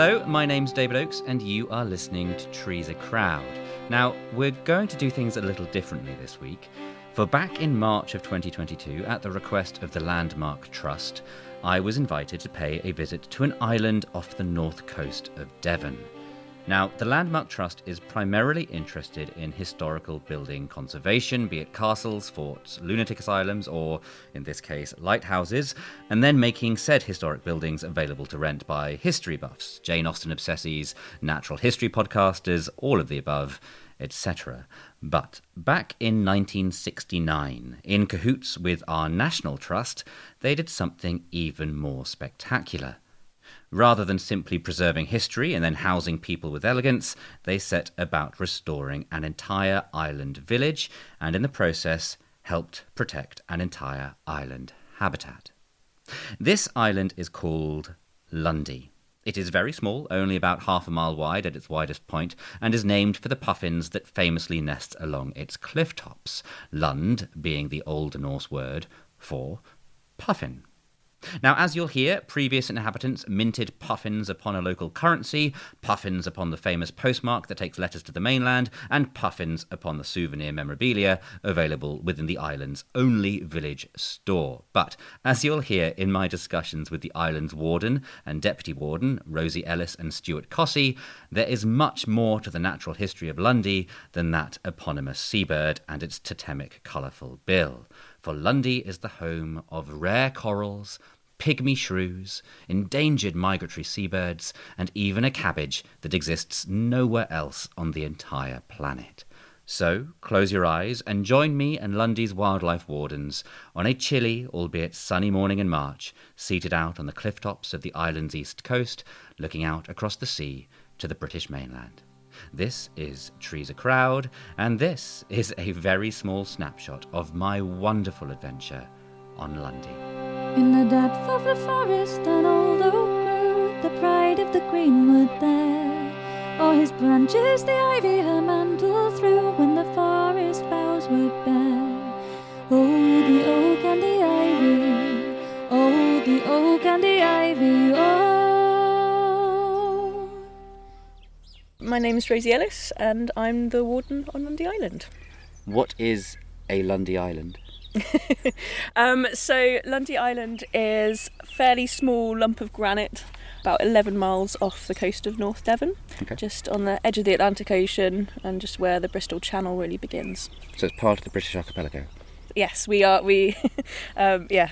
Hello, my name's David Oakes, and you are listening to Trees a Crowd. Now, we're going to do things a little differently this week. For back in March of 2022, at the request of the Landmark Trust, I was invited to pay a visit to an island off the north coast of Devon. Now, the Landmark Trust is primarily interested in historical building conservation, be it castles, forts, lunatic asylums, or, in this case, lighthouses, and then making said historic buildings available to rent by history buffs, Jane Austen obsessies, natural history podcasters, all of the above, etc. But back in 1969, in cahoots with our National Trust, they did something even more spectacular. Rather than simply preserving history and then housing people with elegance, they set about restoring an entire island village and in the process helped protect an entire island habitat. This island is called Lundy. It is very small, only about half a mile wide at its widest point, and is named for the puffins that famously nest along its cliff tops, Lund being the Old Norse word for puffin. Now, as you'll hear, previous inhabitants minted puffins upon a local currency, puffins upon the famous postmark that takes letters to the mainland, and puffins upon the souvenir memorabilia available within the island's only village store. But, as you'll hear in my discussions with the island's warden and deputy warden, Rosie Ellis and Stuart Cossey, there is much more to the natural history of Lundy than that eponymous seabird and its totemic colourful bill for Lundy is the home of rare corals, pygmy shrews, endangered migratory seabirds, and even a cabbage that exists nowhere else on the entire planet. So close your eyes and join me and Lundy's wildlife wardens on a chilly, albeit sunny morning in March, seated out on the cliff tops of the island's east coast, looking out across the sea to the British mainland. This is Trees a Crowd, and this is a very small snapshot of my wonderful adventure on Lundy. In the depth of the forest, an old oak grew, the pride of the greenwood there. O'er his branches the ivy her mantle threw when the forest boughs were bare. Oh, the oak and the ivy, oh, the oak and the ivy, oh. My name is Rosie Ellis, and I'm the warden on Lundy Island. What is a Lundy Island? um, so Lundy Island is a fairly small lump of granite, about 11 miles off the coast of North Devon, Okay. just on the edge of the Atlantic Ocean, and just where the Bristol Channel really begins. So it's part of the British archipelago. Yes, we are. We, um, yeah.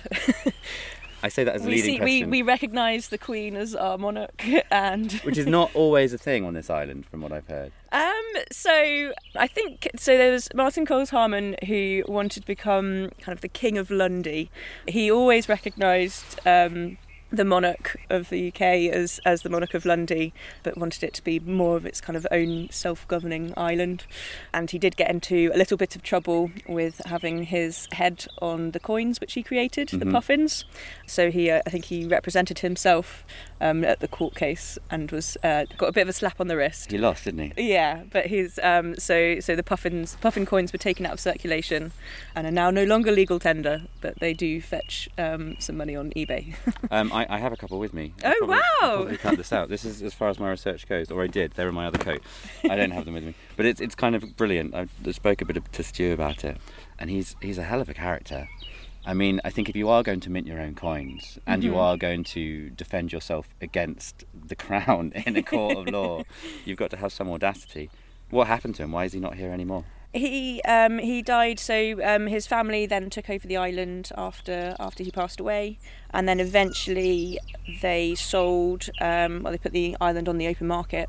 I say that as a we leading see. We, question, we recognise the Queen as our monarch, and which is not always a thing on this island, from what I've heard. Um, so I think so. There was Martin Coles Harman who wanted to become kind of the king of Lundy. He always recognised um, the monarch of the UK as as the monarch of Lundy, but wanted it to be more of its kind of own self-governing island. And he did get into a little bit of trouble with having his head on the coins which he created, the Mhm. puffins. So he, uh, I think, he represented himself um, at the court case and was uh, got a bit of a slap on the wrist. He lost, didn't he? Yeah, but he's um, so so the puffins puffin coins were taken out of circulation and are now no longer legal tender, but they do fetch um, some money on eBay. Um, I, I have a couple with me. Oh, I'll probably, wow. probably cut this out. This is as far as my research goes, or I did. They're in my other coat. I don't have them with me, but it's it's kind of brilliant. I spoke a bit to Stu about it, and he's he's a hell of a character. I mean, I think if you are going to mint your own coins and you Mhm. are going to defend yourself against the crown in a court of law, you've got to have some audacity. What happened to him? Why is he not here anymore? He um, he died, so um, his family then took over the island after after he passed away, and then eventually they sold. Um, well, they put the island on the open market.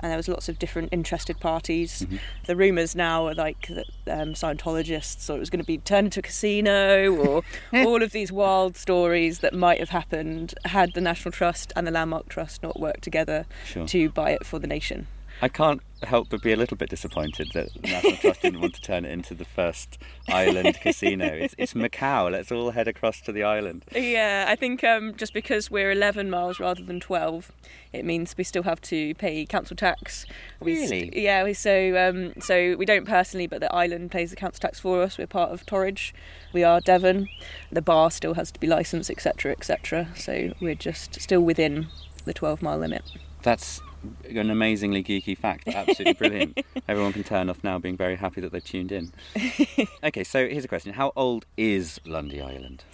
And there was lots of different interested parties. Mhm. The rumours now are like that um, Scientologists thought it was going to be turned into a casino, or all of these wild stories that might have happened had the National Trust and the Landmark Trust not worked together Sure. to buy it for the nation. I can't help but be a little bit disappointed that the National Trust didn't want to turn it into the first island casino. It's, it's Macau. Let's all head across to the island. Yeah, I think um, just because we're 11 miles rather than 12, it means we still have to pay council tax. We st- Really? yeah, we, so um, so we don't personally, but the island pays the council tax for us. We're part of Torridge. We are Devon. The bar still has to be licensed, etc., etc. So we're just still within the 12 mile limit. That's an amazingly geeky fact. Absolutely brilliant. Everyone can turn off now, being very happy that they've tuned in. okay, so here's a question: How old is Lundy Island?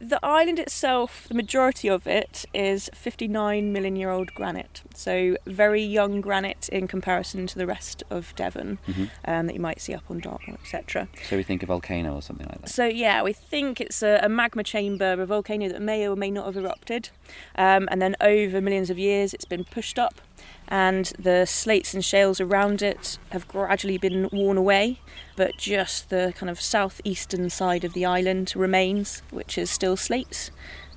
The island itself, the majority of it is 59 million year old granite. So, very young granite in comparison to the rest of Devon Mhm. um, that you might see up on Dartmoor, etc. So we think a volcano or something like that. So, yeah, we think it's a, a magma chamber, a volcano that may or may not have erupted. Um, and then, over millions of years, it's been pushed up, and the slates and shales around it have gradually been worn away. But just the kind of southeastern side of the island remains, which is still slates.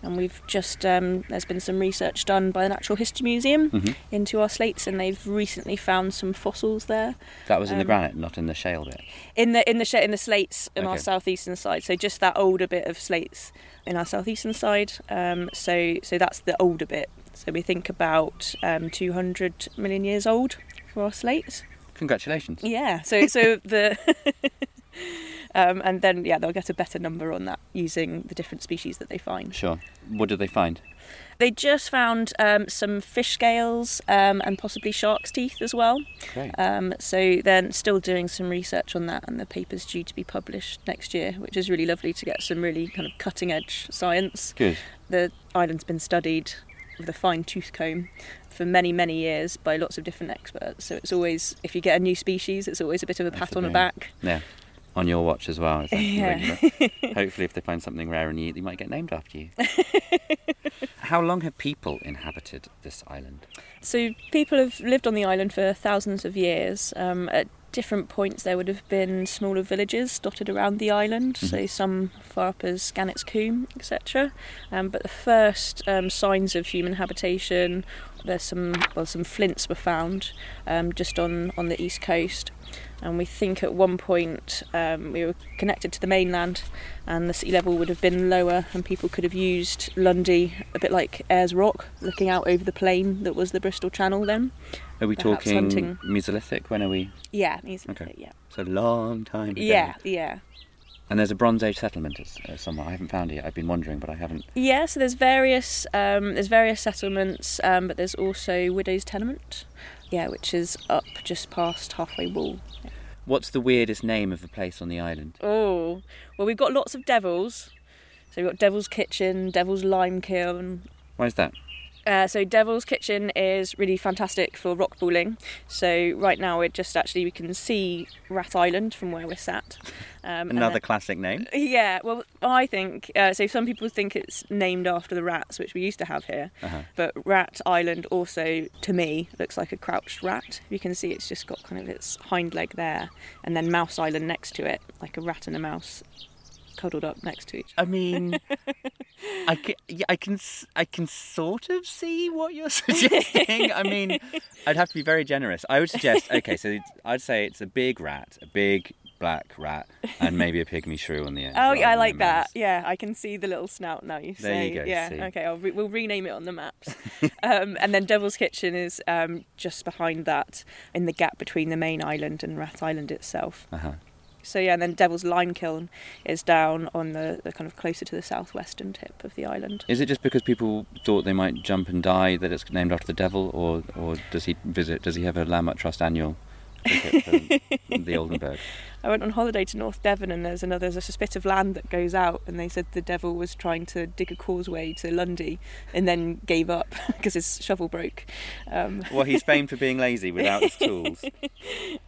And we've just, um, there's been some research done by the Natural History Museum Mhm. into our slates, and they've recently found some fossils there. That was in the Um, granite, not in the shale bit. In the in the sh- in the slates on our southeastern side, so just that older bit of slates in our southeastern side. Um, so so that's the older bit. So we think about um, 200 million years old for our slates. Congratulations. Yeah. So so the um, and then yeah they'll get a better number on that using the different species that they find. Sure. What did they find? They just found um, some fish scales um, and possibly shark's teeth as well. Great. Um, so they're still doing some research on that, and the paper's due to be published next year, which is really lovely to get some really kind of cutting edge science. Good. The island's been studied with a fine tooth comb for many, many years by lots of different experts. So it's always, if you get a new species, it's always a bit of a That's pat the on the back. Yeah. On your watch as well. Is Yeah. Hopefully, if they find something rare and you they might get named after you. How long have people inhabited this island? So people have lived on the island for thousands of years. Um, at different points, there would have been smaller villages dotted around the island. So some far up as Gannett's Combe, etc. Um, but the first um, signs of human habitation, there's some well, some flints were found um, just on on the east coast. And we think at one point um, we were connected to the mainland, and the sea level would have been lower, and people could have used Lundy a bit like Ayers Rock, looking out over the plain that was the Bristol Channel then. Are we Perhaps talking hunting. Mesolithic? When are we? Yeah, easily. Okay. Yeah. A long time ago. Yeah, yeah. And there's a Bronze Age settlement uh, somewhere. I haven't found it yet. I've been wondering, but I haven't. Yeah, so there's various um, there's various settlements, um, but there's also Widow's Tenement, yeah, which is up just past halfway wall. What's the weirdest name of a place on the island? Oh, well, we've got lots of devils. So we've got Devil's Kitchen, Devil's Lime Kiln. Why is that? Uh, so Devil's Kitchen is really fantastic for rock pooling. So right now we're just actually we can see Rat Island from where we're sat. Um, Another then- classic name. Yeah, well, I think uh, so. Some people think it's named after the rats, which we used to have here. Uh-huh. But Rat Island also, to me, looks like a crouched rat. You can see it's just got kind of its hind leg there, and then Mouse Island next to it, like a rat and a mouse cuddled up next to each. other. I mean, I can, yeah, I can, I can sort of see what you're suggesting. I mean, I'd have to be very generous. I would suggest, okay, so I'd say it's a big rat, a big black rat, and maybe a pygmy shrew on the end. Oh, yeah, I like that. Yeah, I can see the little snout now. You There say, you go, yeah, see. okay. I'll re- we'll rename it on the maps. um, and then Devil's Kitchen is um, just behind that, in the gap between the main island and Rat Island itself. Uh-huh. So yeah, and then Devil's Lime Kiln is down on the, the kind of closer to the southwestern tip of the island. Is it just because people thought they might jump and die that it's named after the devil, or or does he visit? Does he have a Landmark Trust annual the Oldenburg? I went on holiday to North Devon, and there's another there's a spit of land that goes out, and they said the devil was trying to dig a causeway to Lundy, and then gave up because his shovel broke. Um, Well, he's famed for being lazy without his tools.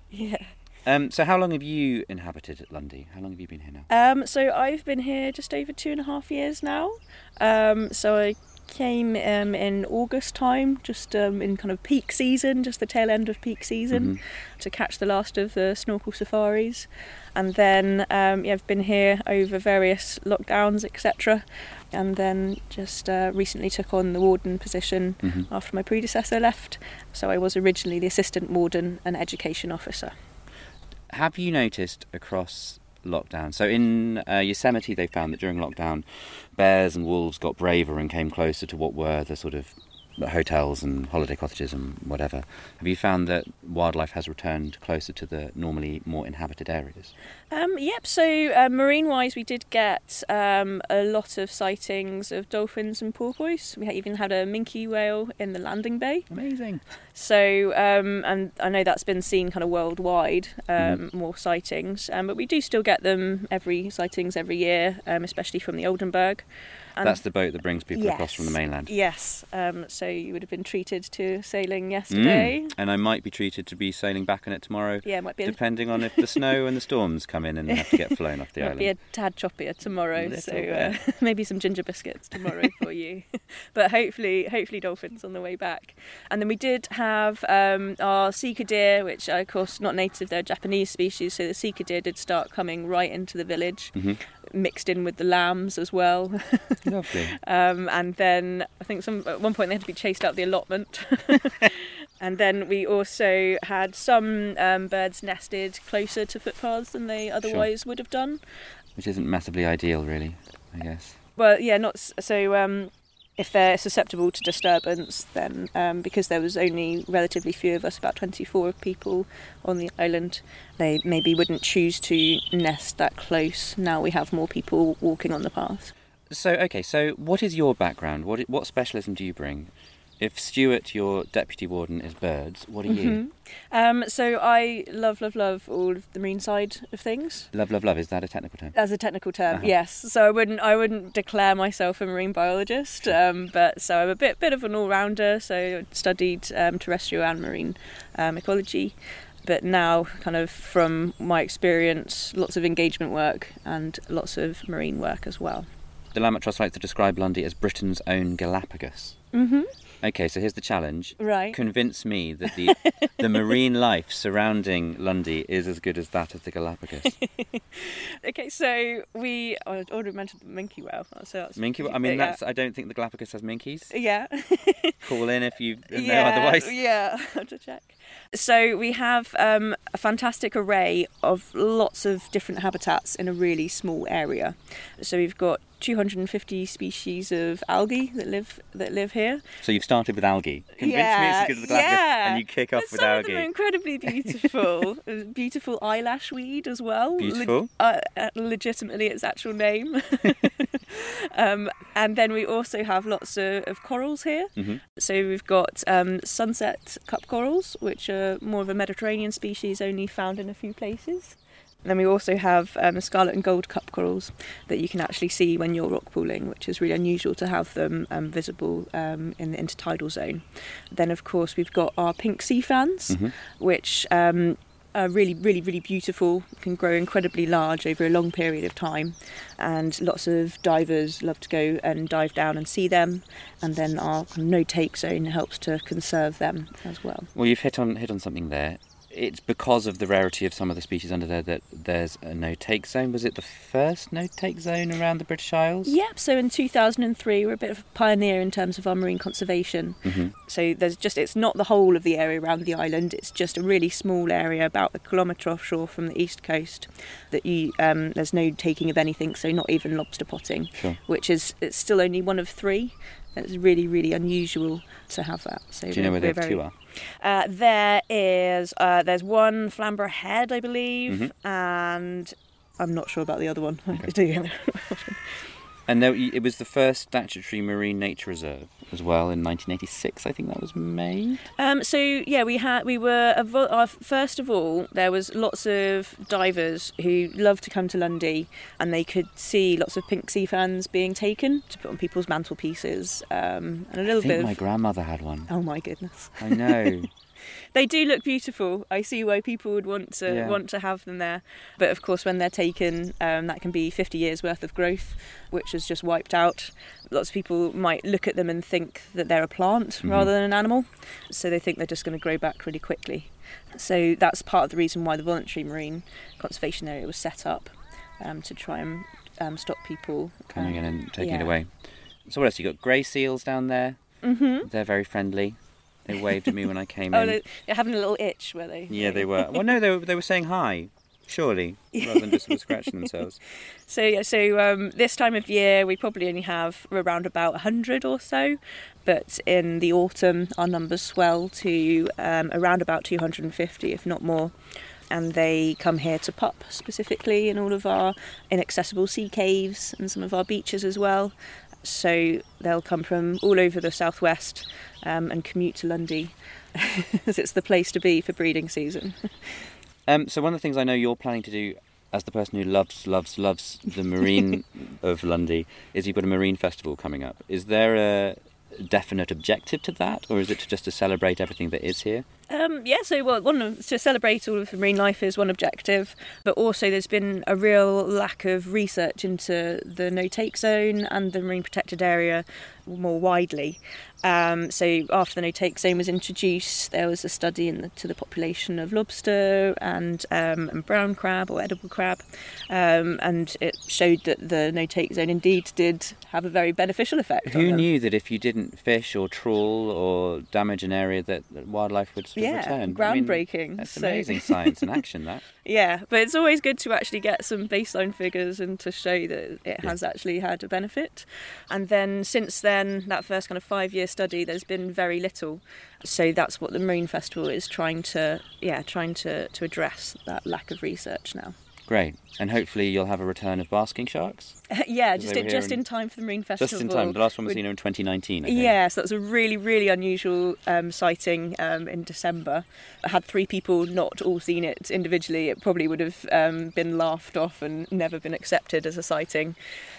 yeah. Um, so, how long have you inhabited Lundy? How long have you been here now? Um, so I've been here just over two and a half years now. Um, so I came um, in August time, just um, in kind of peak season, just the tail end of peak season, Mhm. to catch the last of the snorkel safaris. And then um, yeah, I've been here over various lockdowns, etc. And then just uh, recently took on the warden position Mhm. after my predecessor left. So I was originally the assistant warden and education officer. Have you noticed across lockdown? So, in uh, Yosemite, they found that during lockdown, bears and wolves got braver and came closer to what were the sort of hotels and holiday cottages and whatever. Have you found that wildlife has returned closer to the normally more inhabited areas? Um, yep, so uh, marine wise, we did get um, a lot of sightings of dolphins and porpoise. We even had a minke whale in the landing bay. Amazing. So, um, and I know that's been seen kind of worldwide, um, Mhm. more sightings, um, but we do still get them every sightings every year, um, especially from the Oldenburg. And That's the boat that brings people across from the mainland. Yes, um, so you would have been treated to sailing yesterday. Mm. And I might be treated to be sailing back on it tomorrow, Yeah, it might be a, depending on if the snow and the storms come in and have to get flown off the might island. be a tad choppier tomorrow. So uh, maybe some ginger biscuits tomorrow for you. but hopefully, hopefully dolphins on the way back. And then we did have um, our sika deer, which are of course not native; they're a Japanese species. So the sika deer did start coming right into the village, Mhm. Mixed in with the lambs as well. Lovely. Um, and then I think some at one point they had to be chased out the allotment. and then we also had some um, birds nested closer to footpaths than they otherwise would have done. Which isn't massively ideal, really, I guess. Well, yeah, not so. Um, if they're susceptible to disturbance, then um, because there was only relatively few of us, about 24 people on the island, they maybe wouldn't choose to nest that close. Now we have more people walking on the path. So, okay, so what is your background? What what specialism do you bring? If Stuart, your deputy warden, is birds, what are you? Mhm. Um, so I love, love, love all of the marine side of things. Love, love, love. Is that a technical term? As a technical term, Uh-huh. yes. So I wouldn't, I wouldn't declare myself a marine biologist, um, but so I'm a bit, bit of an all-rounder. So I studied um, terrestrial and marine um, ecology, but now, kind of from my experience, lots of engagement work and lots of marine work as well. The Landmark Trust likes to describe Lundy as Britain's own Galapagos. Mm-hmm. Okay, so here's the challenge. Right. Convince me that the the marine life surrounding Lundy is as good as that of the Galapagos. Okay, so we I already mentioned the minke whale. So that's Minke, I mean, yeah. that's. I don't think the Galapagos has minkies. yeah. Call in if you know yeah, otherwise. Yeah, I have to check. So we have um, a fantastic array of lots of different habitats in a really small area. So we've got 250 species of algae that live that live here. So you've started with algae. Convince me it's Yeah, good yeah. and you kick off But with some algae. of them are incredibly beautiful. Beautiful eyelash weed as well. Beautiful. uh, uh, legitimately its actual name. um, and then we also have lots of, of corals here. Mhm. So we've got um, sunset cup corals, which are more of a Mediterranean species, only found in a few places. And then we also have um, the scarlet and gold cup corals that you can actually see when you're rock pooling, which is really unusual to have them um, visible um, in the intertidal zone. Then, of course, we've got our pink sea fans, Mhm. which um, are really, really, really beautiful, can grow incredibly large over a long period of time. And lots of divers love to go and dive down and see them. And then our no take zone helps to conserve them as well. Well, you've hit on hit on something there. It's because of the rarity of some of the species under there that there's a no-take zone. Was it the first no-take zone around the British Isles? Yep, so in 2003, we're a bit of a pioneer in terms of our marine conservation. hmm So there's just, it's not the whole of the area around the island, it's just a really small area about a kilometre offshore from the east coast that you, um, there's no taking of anything, so not even lobster potting, Sure. which is, it's still only one of three. It's really, really unusual to have that. So Do you know where the we're two are? Uh, there is, uh, there's one Flamborough Head, I believe, Mhm. and I'm not sure about the other one. And there, it was the first statutory marine nature reserve as well in 1986. I think that was made. Um, so yeah, we had we were a vo- uh, first of all there was lots of divers who loved to come to Lundy, and they could see lots of pink sea fans being taken to put on people's mantelpieces, um, and a little I think bit my of. grandmother had one. Oh my goodness! I know. They do look beautiful. I see why people would want to Yeah. want to have them there, but of course, when they're taken, um, that can be 50 years worth of growth, which is just wiped out. Lots of people might look at them and think that they're a plant Mhm. rather than an animal, so they think they're just going to grow back really quickly. So that's part of the reason why the voluntary marine conservation area was set up um, to try and um, stop people Coming in and taking it away. So what else? You got grey seals down there. Mm-hmm. They're very friendly. They waved at me when I came Oh, in. Oh, they're having a little itch, were they? Yeah, they were. Well, no, they were, they were saying hi. Surely, rather than just sort of scratching themselves. So yeah, so um, this time of year we probably only have around about 100 or so, but in the autumn our numbers swell to um, around about 250, if not more. And they come here to pup specifically in all of our inaccessible sea caves and some of our beaches as well. So they'll come from all over the southwest um, and commute to Lundy, as it's the place to be for breeding season. Um, so one of the things I know you're planning to do, as the person who loves, loves, loves the marine of Lundy, is you've got a marine festival coming up. Is there a definite objective to that, or is it just to celebrate everything that is here? Um, yeah, so well, one of, to celebrate all of the marine life is one objective, but also there's been a real lack of research into the no take zone and the marine protected area more widely. Um, so after the no take zone was introduced, there was a study into the, the population of lobster and, um, and brown crab or edible crab, um, and it showed that the no take zone indeed did have a very beneficial effect. Who knew that if you didn't fish or trawl or damage an area, that, that wildlife would yeah, return? groundbreaking. I mean, that's So- amazing science in action. That Yeah, but it's always good to actually get some baseline figures and to show that it has actually had a benefit. And then since then, that first kind of five year study, there's been very little. So that's what the Marine Festival is trying to, yeah, trying to, to address that lack of research now. Great, and hopefully you'll have a return of basking sharks yeah, just in, just in- in time for the Marine Festival. just in time. The last one was you know in 2019. I think. Yes, that was a really, really unusual um, sighting um, in December. I Had three people not all seen it individually, it probably would have um, been laughed off and never been accepted as a sighting.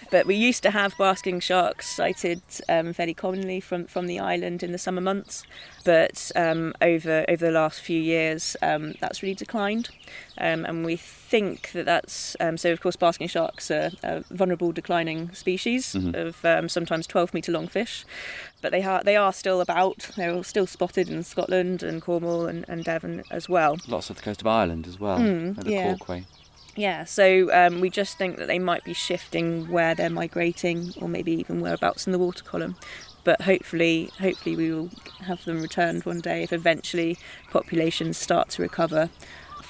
But we used to have basking sharks sighted um, fairly commonly from, from the island in the summer months, but um, over over the last few years, um, that's really declined. Um, and we think that that's um, so. Of course, basking sharks are a vulnerable, declining species Mhm. of um, sometimes 12 metre long fish, but they are they are still about. They're still spotted in Scotland and Cornwall and, and Devon as well. Lots of the coast of Ireland as well, Mm, the yeah. Corkway. Yeah, so um, we just think that they might be shifting where they're migrating, or maybe even whereabouts in the water column. But hopefully, hopefully we will have them returned one day if eventually populations start to recover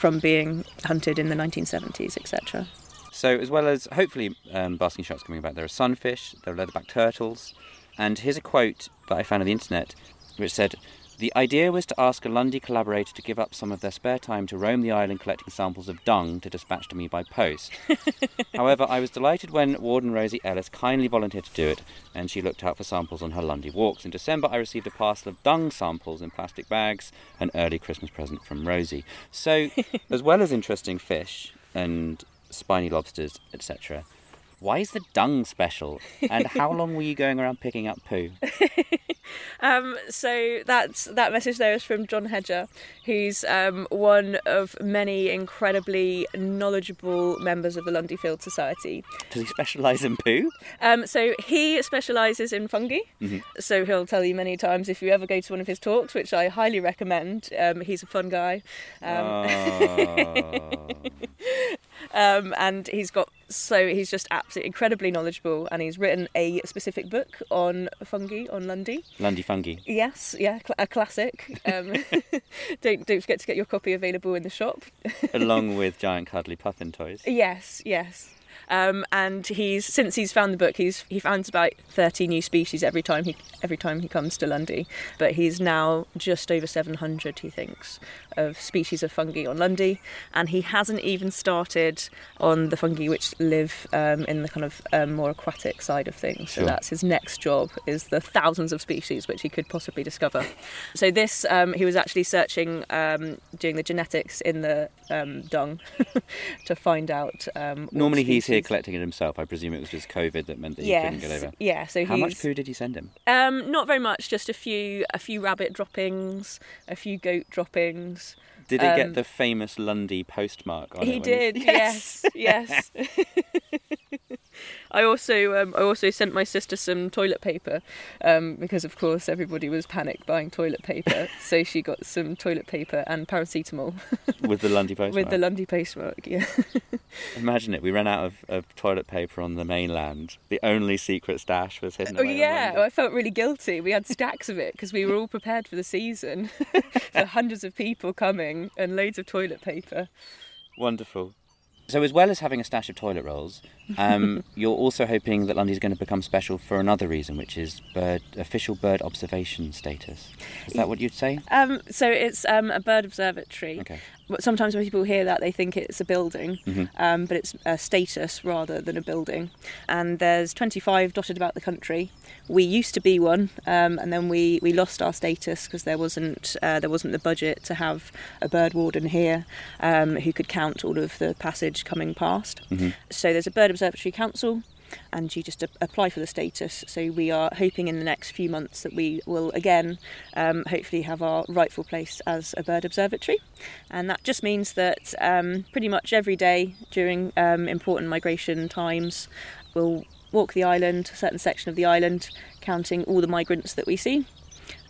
from being hunted in the 1970s, etc. So, as well as hopefully um, basking sharks coming back, there are sunfish, there are leatherback turtles, and here's a quote that I found on the internet which said, "The idea was to ask a Lundy collaborator to give up some of their spare time to roam the island collecting samples of dung to dispatch to me by post. However, I was delighted when Warden Rosie Ellis kindly volunteered to do it, and she looked out for samples on her Lundy walks. In December, I received a parcel of dung samples in plastic bags, an early Christmas present from Rosie. So, as well as interesting fish and spiny lobsters, etc. Why is the dung special? And how long were you going around picking up poo? Um, so that's that message there is from John Hedger, who's um, one of many incredibly knowledgeable members of the Lundy Field Society. Does he specialise in poo? Um, so he specialises in fungi. So he'll tell you many times if you ever go to one of his talks, which I highly recommend. Um, he's a fun guy, um, Oh. um, and he's got so he's just absolutely incredibly knowledgeable, and he's written a specific book on fungi on Lundy. Lundy fungi. Yes, yeah, cl- a classic. Um, don't don't forget to get your copy available in the shop. Along with giant cuddly puffin toys. Yes, yes. Um, and he's since he's found the book, he's he finds about thirty new species every time he every time he comes to Lundy. But he's now just over seven hundred, he thinks, of species of fungi on Lundy, and he hasn't even started on the fungi which live um, in the kind of um, more aquatic side of things. So Sure. that's his next job is the thousands of species which he could possibly discover. so this um, he was actually searching, um, doing the genetics in the um, dung to find out. Um, Normally he's here collecting it himself. I presume it was just COVID that meant that he couldn't get over. yeah. So How he's much poo did he send him? um, not very much, just a few, a few rabbit droppings, a few goat droppings. Did it Um, get the famous Lundy postmark on it? he did, yes, yes. I also, um, I also sent my sister some toilet paper um, because, of course, everybody was panicked buying toilet paper. so she got some toilet paper and paracetamol with the Lundy postmark. with the Lundy postmark. Yeah. Imagine it. We ran out of, of toilet paper on the mainland. The only secret stash was hidden Oh yeah. I felt really guilty. We had stacks of it because we were all prepared for the season. for hundreds of people coming and loads of toilet paper. Wonderful. So, as well as having a stash of toilet rolls, um, you're also hoping that Lundy's going to become special for another reason, which is bird official bird observation status. Is that what you'd say? Um, so it's um, a bird observatory. Okay. But Sometimes when people hear that, they think it's a building, Mm-hmm. um, but it's a status rather than a building. And there's 25 dotted about the country. We used to be one, um, and then we, we lost our status because there wasn't uh, there wasn't the budget to have a bird warden here um, who could count all of the passage coming past. So there's a bird observatory council. And you just apply for the status. So we are hoping in the next few months that we will again, um, hopefully, have our rightful place as a bird observatory, and that just means that um, pretty much every day during um, important migration times, we'll walk the island, a certain section of the island, counting all the migrants that we see.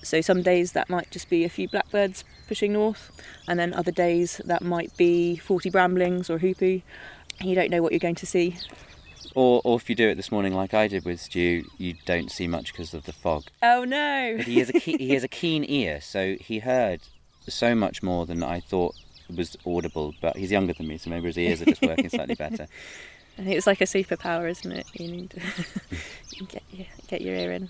So some days that might just be a few blackbirds pushing north, and then other days that might be 40 bramblings or hoopoe. You don't know what you're going to see. Or, or if you do it this morning, like I did with Stu, you don't see much because of the fog. Oh no! But he has a ke- he has a keen ear, so he heard so much more than I thought was audible. But he's younger than me, so maybe his ears are just working slightly better. I think it's like a superpower, isn't it? You need to get your, get your ear in.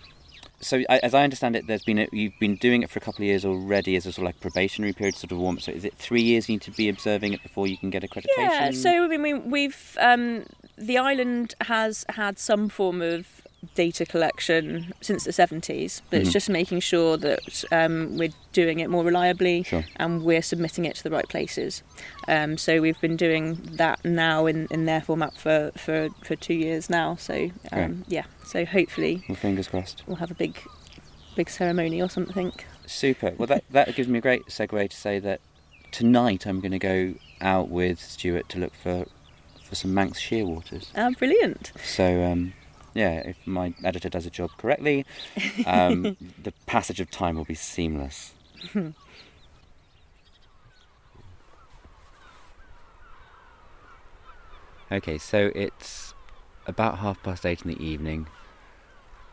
So, I, as I understand it, there's been a, you've been doing it for a couple of years already as a sort of like probationary period, sort of warm. So, is it three years you need to be observing it before you can get accreditation? Yeah, so I mean, we, we've um, the island has had some form of data collection since the 70s, but Mhm. it's just making sure that um, we're doing it more reliably Sure. and we're submitting it to the right places. Um, so we've been doing that now in, in their format for, for, for two years now. So um, yeah, so hopefully Well, fingers crossed. we'll have a big big ceremony or something. Super. Well, that that gives me a great segue to say that tonight I'm going to go out with Stuart to look for for some Manx shearwaters. Ah, brilliant. So, um, yeah, if my editor does a job correctly, um, the passage of time will be seamless. okay, so it's about half past eight in the evening.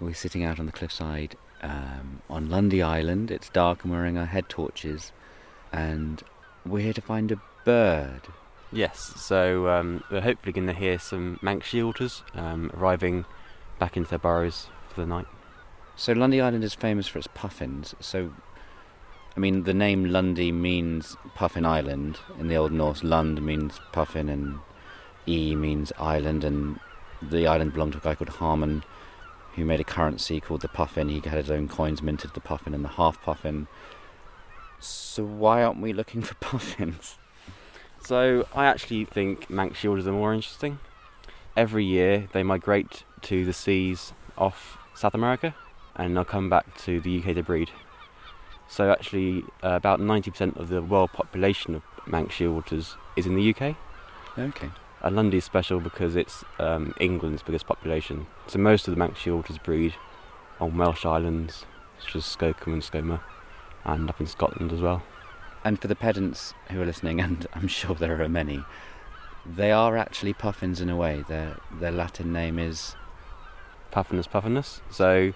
We're sitting out on the cliffside um, on Lundy Island. It's dark and we're wearing our head torches, and we're here to find a bird. Yes, so um, we're hopefully going to hear some Manx shearwaters um, arriving back into their burrows for the night. So Lundy Island is famous for its puffins. So, I mean, the name Lundy means Puffin Island. In the Old Norse, Lund means puffin, and E means island. And the island belonged to a guy called Harman, who made a currency called the puffin. He had his own coins minted, the puffin and the half puffin. So why aren't we looking for puffins? So I actually think Manx shearwaters are more interesting. Every year they migrate to the seas off South America and they'll come back to the UK to breed. So actually uh, about 90% of the world population of Manx shearwaters is in the UK. Okay. And Lundy is special because it's um, England's biggest population. So most of the Manx shearwaters breed on Welsh islands, such as Skokholm and Skomer, and up in Scotland as well. And for the pedants who are listening, and I'm sure there are many, they are actually puffins in a way. Their their Latin name is Puffinus puffinus. So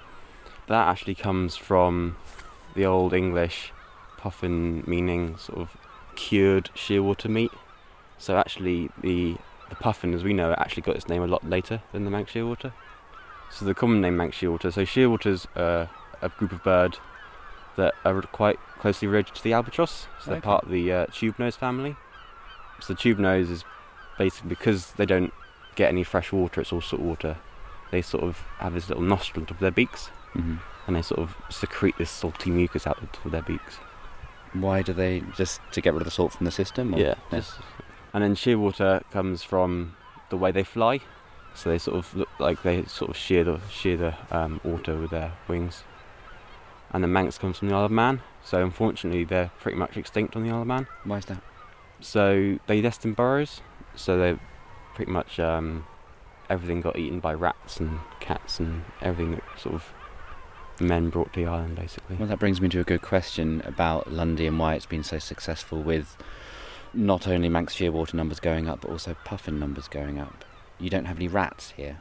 that actually comes from the Old English puffin meaning sort of cured shearwater meat. So actually the the puffin as we know it actually got its name a lot later than the Manx shearwater. So the common name Manx shearwater. So shearwaters are a group of bird that are quite closely related to the albatross. So they're part of the uh, tube nose family. So the tube nose is basically because they don't get any fresh water, it's all salt water they sort of have this little nostril on top of their beaks mhm. and they sort of secrete this salty mucus out the top of their beaks. why do they just to get rid of the salt from the system? Or? Just- and then shearwater comes from the way they fly. So they sort of look like they sort of shear the shear the um, water with their wings. And the Manx comes from the Isle of Man. So unfortunately they're pretty much extinct on the Isle of Man. Why is that? So they nest in burrows. So they pretty much um, everything got eaten by rats and cats and everything that sort of men brought to the island basically. Well, that brings me to a good question about Lundy and why it's been so successful with not only Manx shearwater numbers going up, but also puffin numbers going up. You don't have any rats here.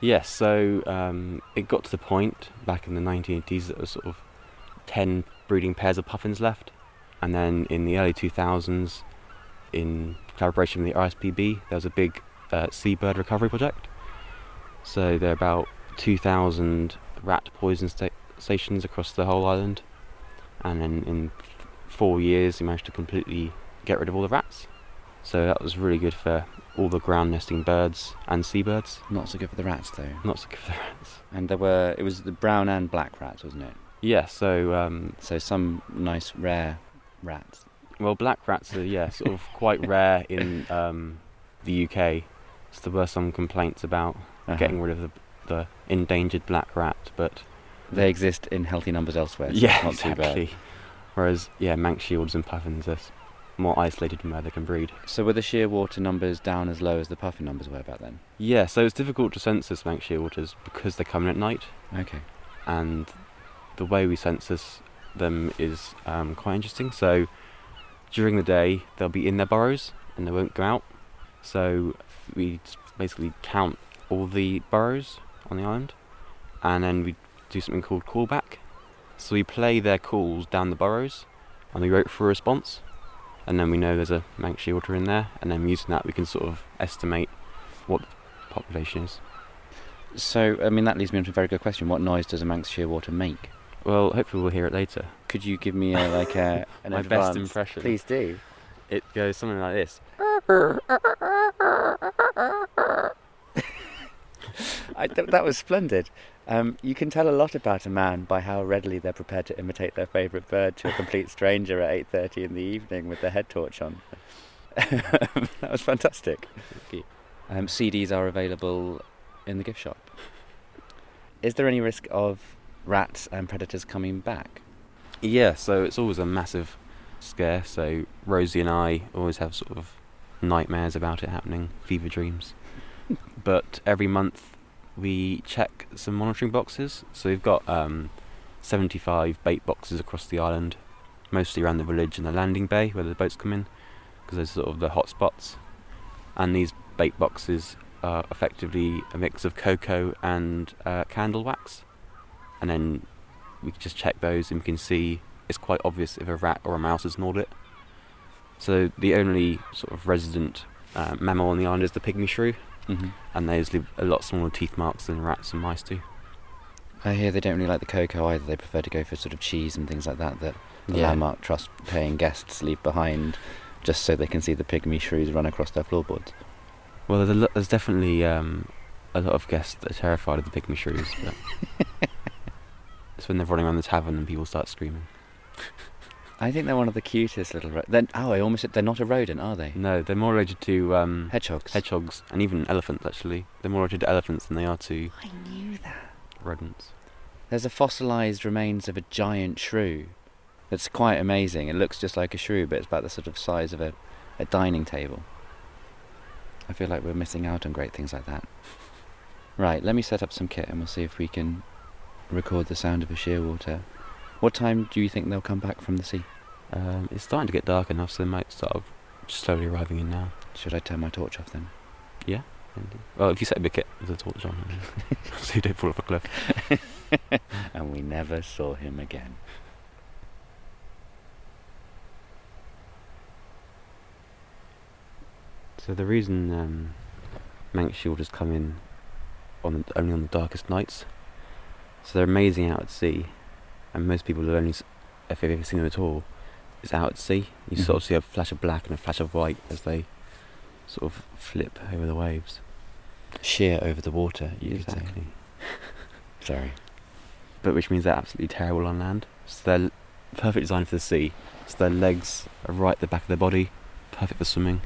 Yes, so um, it got to the point back in the 1980s that there was sort of 10 breeding pairs of puffins left. And then in the early 2000s, in collaboration with the RSPB, there was a big uh, seabird recovery project. So there are about 2,000 rat poison sta- stations across the whole island, and then in four years, we managed to completely get rid of all the rats. So that was really good for all the ground nesting birds and seabirds. Not so good for the rats, though. Not so good for the rats. And there were, it was the brown and black rats, wasn't it? Yeah, so um, So some nice rare rats. Well, black rats are yeah sort of quite rare in um, the UK. So there were some complaints about Uh-huh. getting rid of the, the endangered black rat, but They exist in healthy numbers elsewhere. So yeah, it's not too bad. exactly. Whereas yeah, Manx shields and puffins are more isolated from where they can breed. So were the shearwater numbers down as low as the puffin numbers were back then? Yeah, so it's difficult to census Manx shearwaters because they come in at night, Okay. and the way we census them is um, quite interesting. So during the day, they'll be in their burrows and they won't go out. So we basically count all the burrows on the island, and then we do something called callback. So we play their calls down the burrows, and we wait for a response, and then we know there's a Manx shearwater in there, and then using that we can sort of estimate what the population is. So, I mean, that leads me on to a very good question. What noise does a Manx shearwater make? Well, hopefully we'll hear it later. Could you give me a, like a, an My best impression. Please do. It goes something like this. I, th- that was splendid. Um, you can tell a lot about a man by how readily they're prepared to imitate their favourite bird to a complete stranger at eight thirty in the evening with their head torch on. that was fantastic. Um, CDs are available in the gift shop. Is there any risk of rats and predators coming back? Yeah, so it's always a massive scare. So Rosie and I always have sort of nightmares about it happening, fever dreams. but every month we check some monitoring boxes. So we've got um, 75 bait boxes across the island, mostly around the village and the landing bay where the boats come in, because those are sort of the hot spots. And these bait boxes are effectively a mix of cocoa and uh, candle wax. And then we can just check those and we can see it's quite obvious if a rat or a mouse has gnawed it. So the only sort of resident uh, mammal on the island is the pygmy shrew, Mm-hmm. and those leave a lot smaller teeth marks than rats and mice do. I hear they don't really like the cocoa either. They prefer to go for sort of cheese and things like that that the Yeah. Landmark Trust paying guests leave behind just so they can see the pygmy shrews run across their floorboards. Well, there's, a lo- there's definitely um, a lot of guests that are terrified of the pygmy shrews, but it's when they're running around the tavern and people start screaming. I think they're one of the cutest little. Ro- then oh, I almost said they're not a rodent, are they? No, they're more related to um, Hedgehogs. hedgehogs and even elephants. Actually, they're more related to elephants than they are to I knew that. rodents. There's a fossilised remains of a giant shrew. That's quite amazing. It looks just like a shrew, but it's about the sort of size of a, a dining table. I feel like we're missing out on great things like that. Right, let me set up some kit and we'll see if we can record the sound of a shearwater. What time do you think they'll come back from the sea? Um, it's starting to get dark enough, so they might start slowly arriving in now. Should I turn my torch off then? Yeah, well, if you set a bit with a torch on, so you don't fall off a cliff. and we never saw him again. So the reason um, Manx shielders come in on the, only on the darkest nights, so they're amazing out at sea, and most people have only, if they've ever seen them at all, is out at sea. You sort of see a flash of black and a flash of white as they sort of flip over the waves. Sheer over the water, you could say. exactly. Sorry. But which means they're absolutely terrible on land. So they're perfect design for the sea. So their legs are right at the back of their body, perfect for swimming.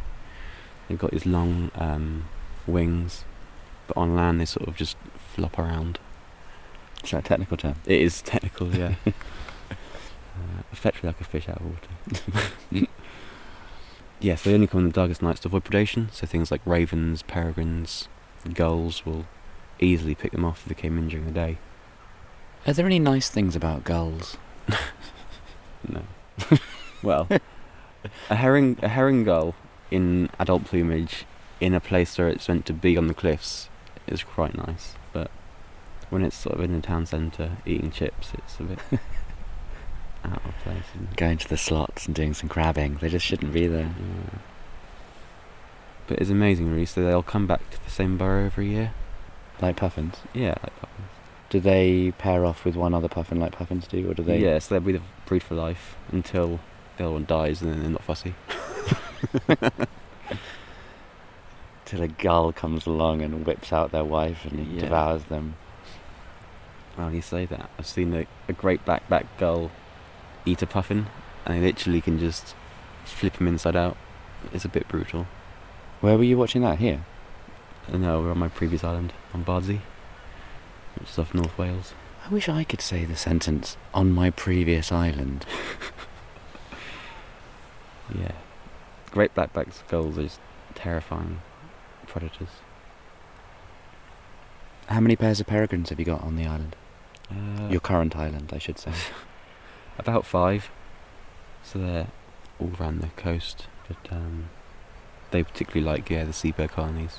They've got these long um, wings, but on land they sort of just flop around. Is that a technical term? It is technical, yeah. uh, effectively like a fish out of water. yeah, so they only come in the darkest nights to avoid predation. So things like ravens, peregrines, gulls will easily pick them off if they came in during the day. Are there any nice things about gulls? No. well, a herring, a herring gull in adult plumage in a place where it's meant to be on the cliffs is quite nice. When it's sort of in the town centre eating chips, it's a bit out of place. Going to the slots and doing some crabbing. They just shouldn't be there. Yeah. But it's amazing, really. So they'll come back to the same burrow every year. Like puffins. Yeah, like puffins. Do they pair off with one other puffin like puffins do, or do they? Yeah, so they'll be the breed for life until the other one dies, and then they're not fussy. Till a gull comes along and whips out their wife and Yeah. devours them. Well, you say that. I've seen a, a great black-backed gull eat a puffin, and they literally can just flip him inside out. It's a bit brutal. Where were you watching that? Here. Uh, no, we're on my previous island, on Bardsey, which is off North Wales. I wish I could say the sentence on my previous island. Yeah. Great black-backed gulls are just terrifying predators. How many pairs of peregrines have you got on the island? Uh, Your current island, I should say. About five. So they're all around the coast, but um, they particularly like yeah the seabird colonies.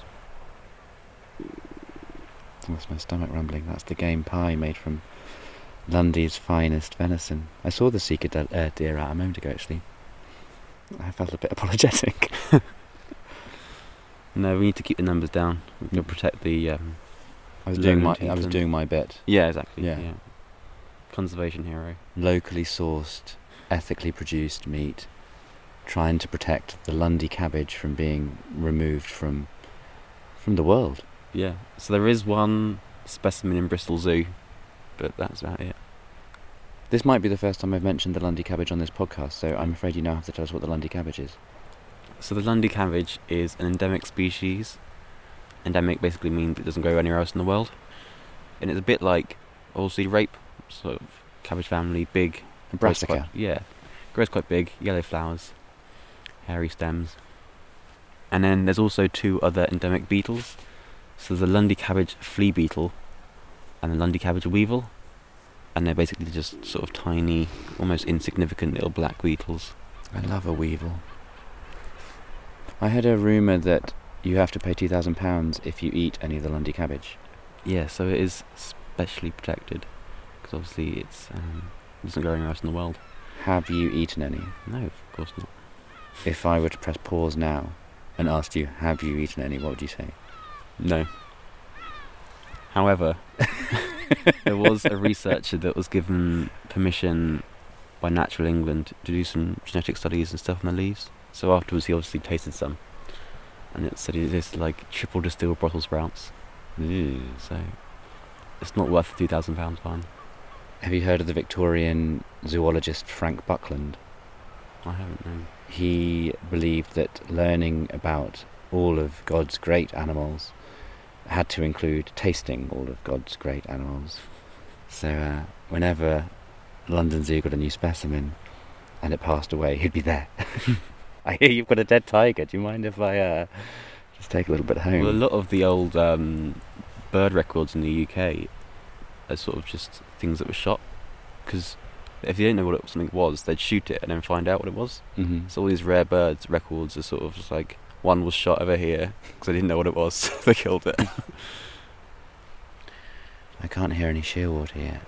That's my stomach rumbling. That's the game pie made from Lundy's finest venison. I saw the sika de- uh, deer out a moment ago, actually. I felt a bit apologetic. No, we need to keep the numbers down. Got to protect the. Um, I was doing my I was doing my bit. yeah, exactly. Yeah. Yeah. Conservation hero. Locally sourced, ethically produced meat, trying to protect the Lundy cabbage from being removed from from the world. Yeah. So there is one specimen in Bristol Zoo, but that's about it. This might be the first time I've mentioned the Lundy cabbage on this podcast, so I'm afraid you now have to tell us what the Lundy cabbage is. So the Lundy cabbage is an endemic species. Endemic basically means it doesn't grow anywhere else in the world, and it's a bit like oilseed rape, sort of cabbage family, big, Brassica. quite- yeah, grows quite big, yellow flowers, hairy stems. And then there's also two other endemic beetles. So there's the Lundy cabbage flea beetle and the Lundy cabbage weevil. And they're basically just sort of tiny, almost insignificant little black beetles. I love a weevil. I heard a rumour that you have to pay two thousand pounds if you eat any of the Lundy cabbage. Yeah, so it is specially protected because obviously it's um, it doesn't grow anywhere else in the world. Have you eaten any? No, of course not. If I were to press pause now and asked you, have you eaten any, what would you say? No. However, there was a researcher that was given permission by Natural England to do some genetic studies and stuff on the leaves. So afterwards, he obviously tasted some, and it said it is like triple distilled Brussels sprouts. So it's not worth the two thousand pounds fine. Have you heard of the Victorian zoologist Frank Buckland? I haven't known. He believed that learning about all of God's great animals had to include tasting all of God's great animals. So uh, whenever London Zoo got a new specimen and it passed away, he'd be there. I hear you've got a dead tiger. Do you mind if I uh, just take a little bit home? Well, a lot of the old um, bird records in the UK are sort of just things that were shot. Because if you didn't know what it, something was, they'd shoot it and then find out what it was. hmm So all these rare birds records are sort of just like one was shot over here because they didn't know what it was, so they killed it. I can't hear any shearwater yet.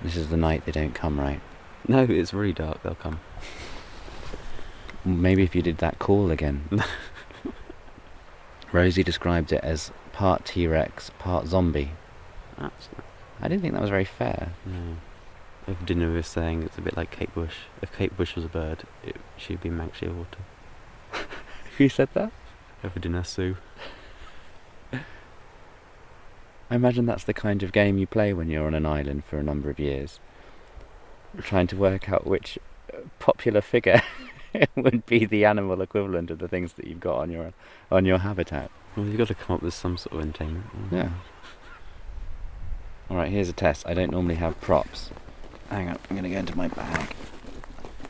This is the night they don't come, right? no, it's really dark. They'll come. Maybe if you did that call again. Rosie described it as part T Rex, part zombie. That's I didn't think that was very fair. no. Over dinner were saying it's a bit like Kate Bush. If Kate Bush was a bird, it, she'd be Manx Shearwater. Who said that? Over dinner, Sue. I imagine that's the kind of game you play when you're on an island for a number of years, trying to work out which uh, popular figure would be the animal equivalent of the things that you've got on your on your habitat. Well, you've got to come up with some sort of entertainment. Yeah. All right, here's a test. I don't normally have props. Hang on, I'm going to go into my bag.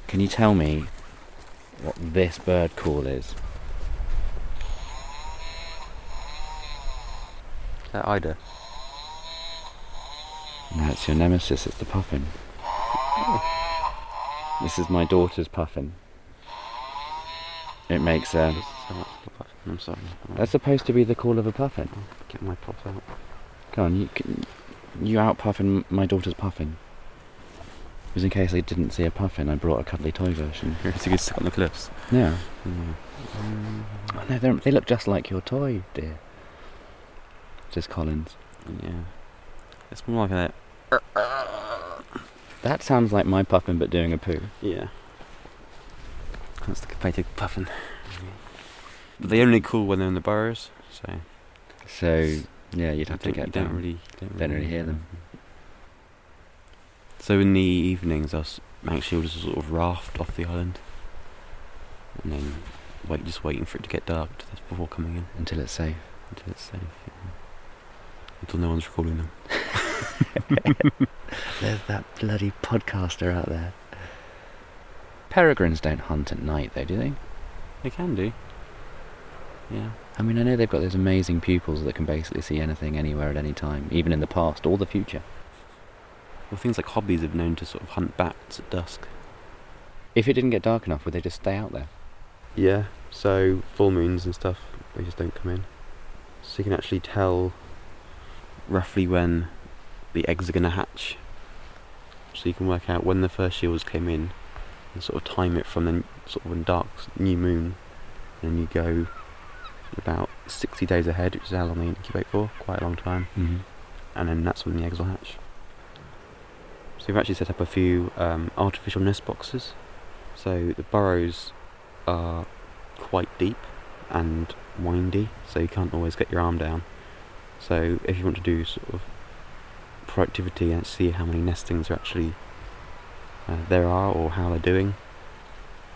Can you tell me what this bird call is? Is that Ida? No, it's your nemesis. It's the puffin. This is my daughter's puffin. It makes a. So much for the puffin. I'm sorry. That's supposed to be the call of a puffin. get my props out. Go on, you can, you out puffin my daughter's puffin. was in case I didn't see a puffin, I brought a cuddly toy version. so you could sit on the cliffs. Yeah. Mm. Oh, no, they're- look just like your toy, dear. Says Collins. Yeah. It's more like a. That sounds like my puffin, but doing a poo. Yeah. That's the competitive puffin. But they only call when they're in the burrows, so. So yeah, you'd have to get you don't down. really, don't Don't really hear them. So in the evenings, us Manx Shielders will sort of raft off the island, and then wait, just waiting for it to get dark before coming in until it's safe. until it's safe. yeah. Until no one's recording them. There's that bloody podcaster out there. Peregrines don't hunt at night, though, do they? They can do. Yeah. I mean, I know they've got those amazing pupils that can basically see anything, anywhere, at any time, even in the past or the future. Well, things like hobbies have known to sort of hunt bats at dusk. If it didn't get dark enough, would they just stay out there? Yeah, so full moons and stuff, they just don't come in. So you can actually tell roughly when the eggs are going to hatch. So you can work out when the first shields came in and sort of time it from the sort of when dark new moon. And you go about 60 days ahead, which is how long they incubate for, quite a long time. Mm-hmm. And then that's when the eggs will hatch. So we've actually set up a few um, artificial nest boxes. So the burrows are quite deep and windy, so you can't always get your arm down. So if you want to do sort of productivity and see how many nestings are actually uh, there are or how they're doing,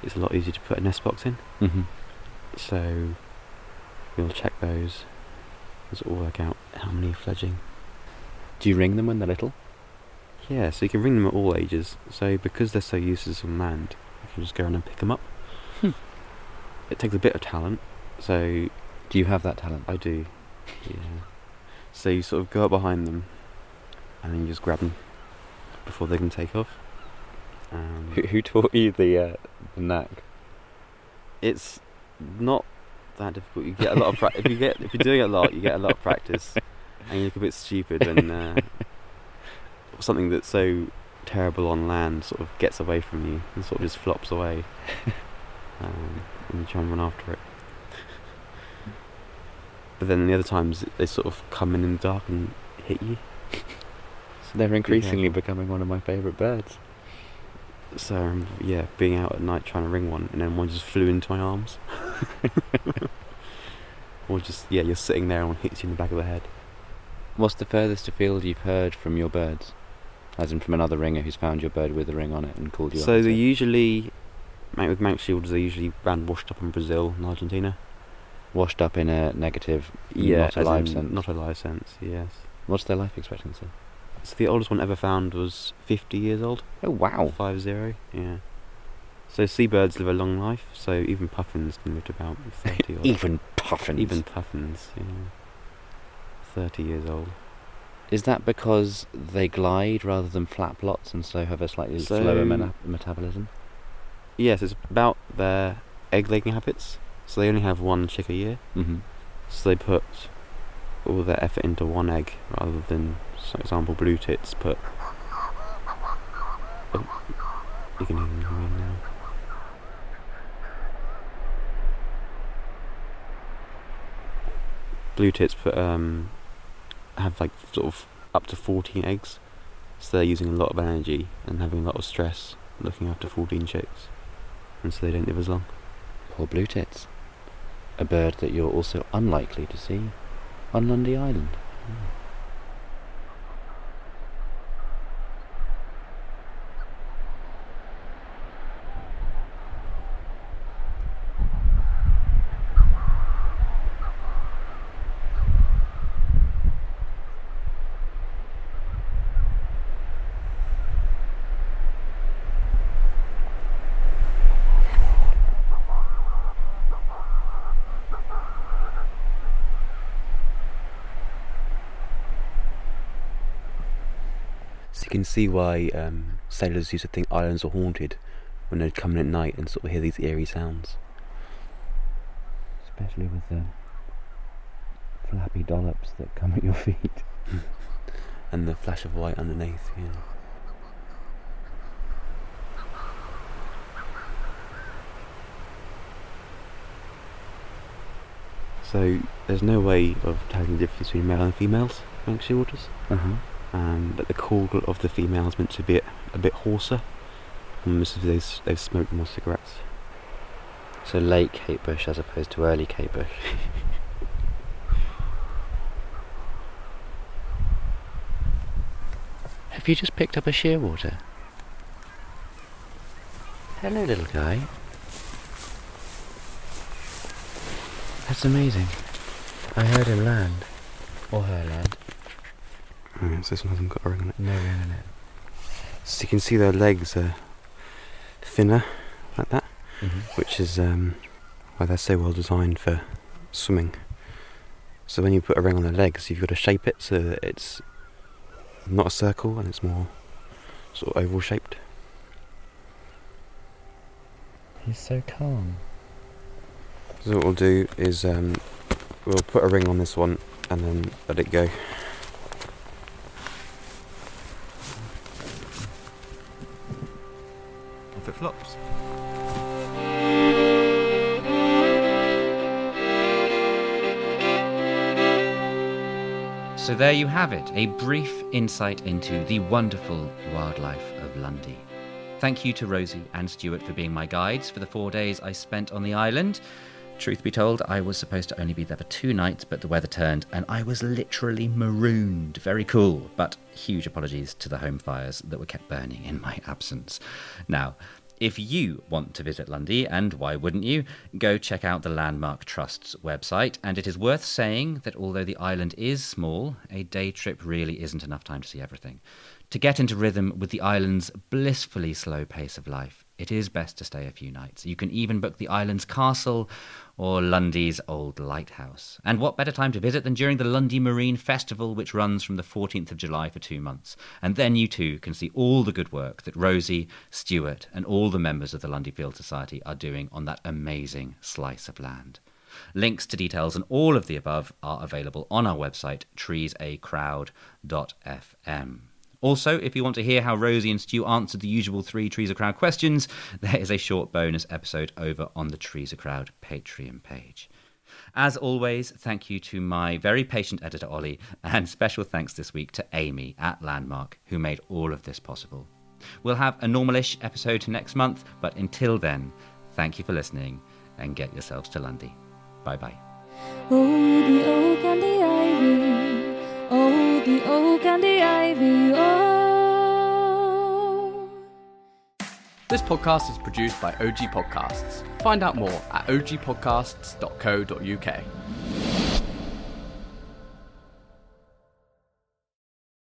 it's a lot easier to put a nest box in. Mm-hmm. So we'll check those sort of work out how many are fledging. Do you ring them when they're little? Yeah, so you can ring them at all ages. So because they're so useless on land, you can just go around and pick them up. Hmm. It takes a bit of talent. So Do you have that talent? I do. Yeah. So you sort of go up behind them, and then you just grab them before they can take off. Um, Who, who taught you the uh, the knack? it's not that difficult. You get a lot of pra- if you get if you're doing it a lot, you get a lot of practice, and you look a bit stupid when uh, something that's so terrible on land sort of gets away from you and sort of just flops away. um, and you try and run after it. But then the other times they sort of come in in the dark and hit you. So they're increasingly becoming one of my favourite birds. So um, yeah, being out at night trying to ring one, and then one just flew into my arms. or just yeah, you're sitting there and one hits you in the back of the head. What's the furthest afield you've heard from your birds? As in from another ringer who's found your bird with a ring on it and called you So up. they and usually, mate, with Manx Shields, they're usually ran washed up in Brazil and Argentina. washed up in a negative, Yeah, not alive sense. Not a live sense. Yes. What's their life expectancy? So the oldest one ever found was 50 years old. Oh wow! Five zero. Yeah. So seabirds live a long life. So even puffins can live to about 30 odd. Even puffins. Even puffins. Yeah. 30 years old. Is that because they glide rather than flap lots and so have a slightly So- slower metabolism? Yes, it's about their egg laying habits. So they only have one chick a year. Mm-hmm. So they put all their effort into one egg rather than, for example, blue tits put. Oh, you can hear them now. Blue tits put um have like sort of up to fourteen eggs, so they're using a lot of energy and having a lot of stress looking after fourteen chicks, and so they don't live as long. Poor blue tits. A bird that you're also unlikely to see on Lundy Island. So you can see why um, sailors used to think islands were haunted when they'd come in at night and sort of hear these eerie sounds. Especially with the flappy dollops that come at your feet. and the flash of white underneath. So there's no way of telling the difference between male and females rank waters. Uh-huh. Um, but the call of the female is meant to be a, a bit hoarser, almost as if they've, they've smoked more cigarettes. So late Kate Bush as opposed to early Kate Bush. Have you just picked up a shearwater? Hello, little guy. That's amazing. I heard him land. Or her land. So this one hasn't got a ring on it. No ring on it. So you can see their legs are thinner, like that, Mm-hmm. which is um, why they're so well designed for swimming. So when you put a ring on their legs, you've got to shape it so that it's not a circle and it's more sort of oval shaped. He's so calm. So what we'll do is um, we'll put a ring on this one and then let it go. Flops. So there you have it, a brief insight into the wonderful wildlife of Lundy. Thank you to Rosie and Stuart for being my guides for the four days I spent on the island. Truth be told, I was supposed to only be there for two nights, but the weather turned and I was literally marooned. Very cool, but huge apologies to the home fires that were kept burning in my absence. Now, if you want to visit Lundy, and why wouldn't you, go check out the Landmark Trust's website. And it is worth saying that although the island is small, a day trip really isn't enough time to see everything. To get into rhythm with the island's blissfully slow pace of life, it is best to stay a few nights. You can even book the island's castle or Lundy's old lighthouse. And what better time to visit than during the Lundy Marine Festival, which runs from the 14th of July for two months? And then you too can see all the good work that Rosie, Stuart, and all the members of the Lundy Field Society are doing on that amazing slice of land. Links to details and all of the above are available on our website, treesacrowd.fm. Also, if you want to hear how Rosie and Stu answered the usual three Trees A Crowd questions, there is a short bonus episode over on the Trees A Crowd Patreon page. As always, thank you to my very patient editor Ollie, and special thanks this week to Amy at Landmark, who made all of this possible. We'll have a normalish episode next month, but until then, thank you for listening and get yourselves to Lundy. Bye bye. Oh, the oak and the ivy. Oh. This podcast is produced by OG Podcasts. Find out more at ogpodcasts.co.uk.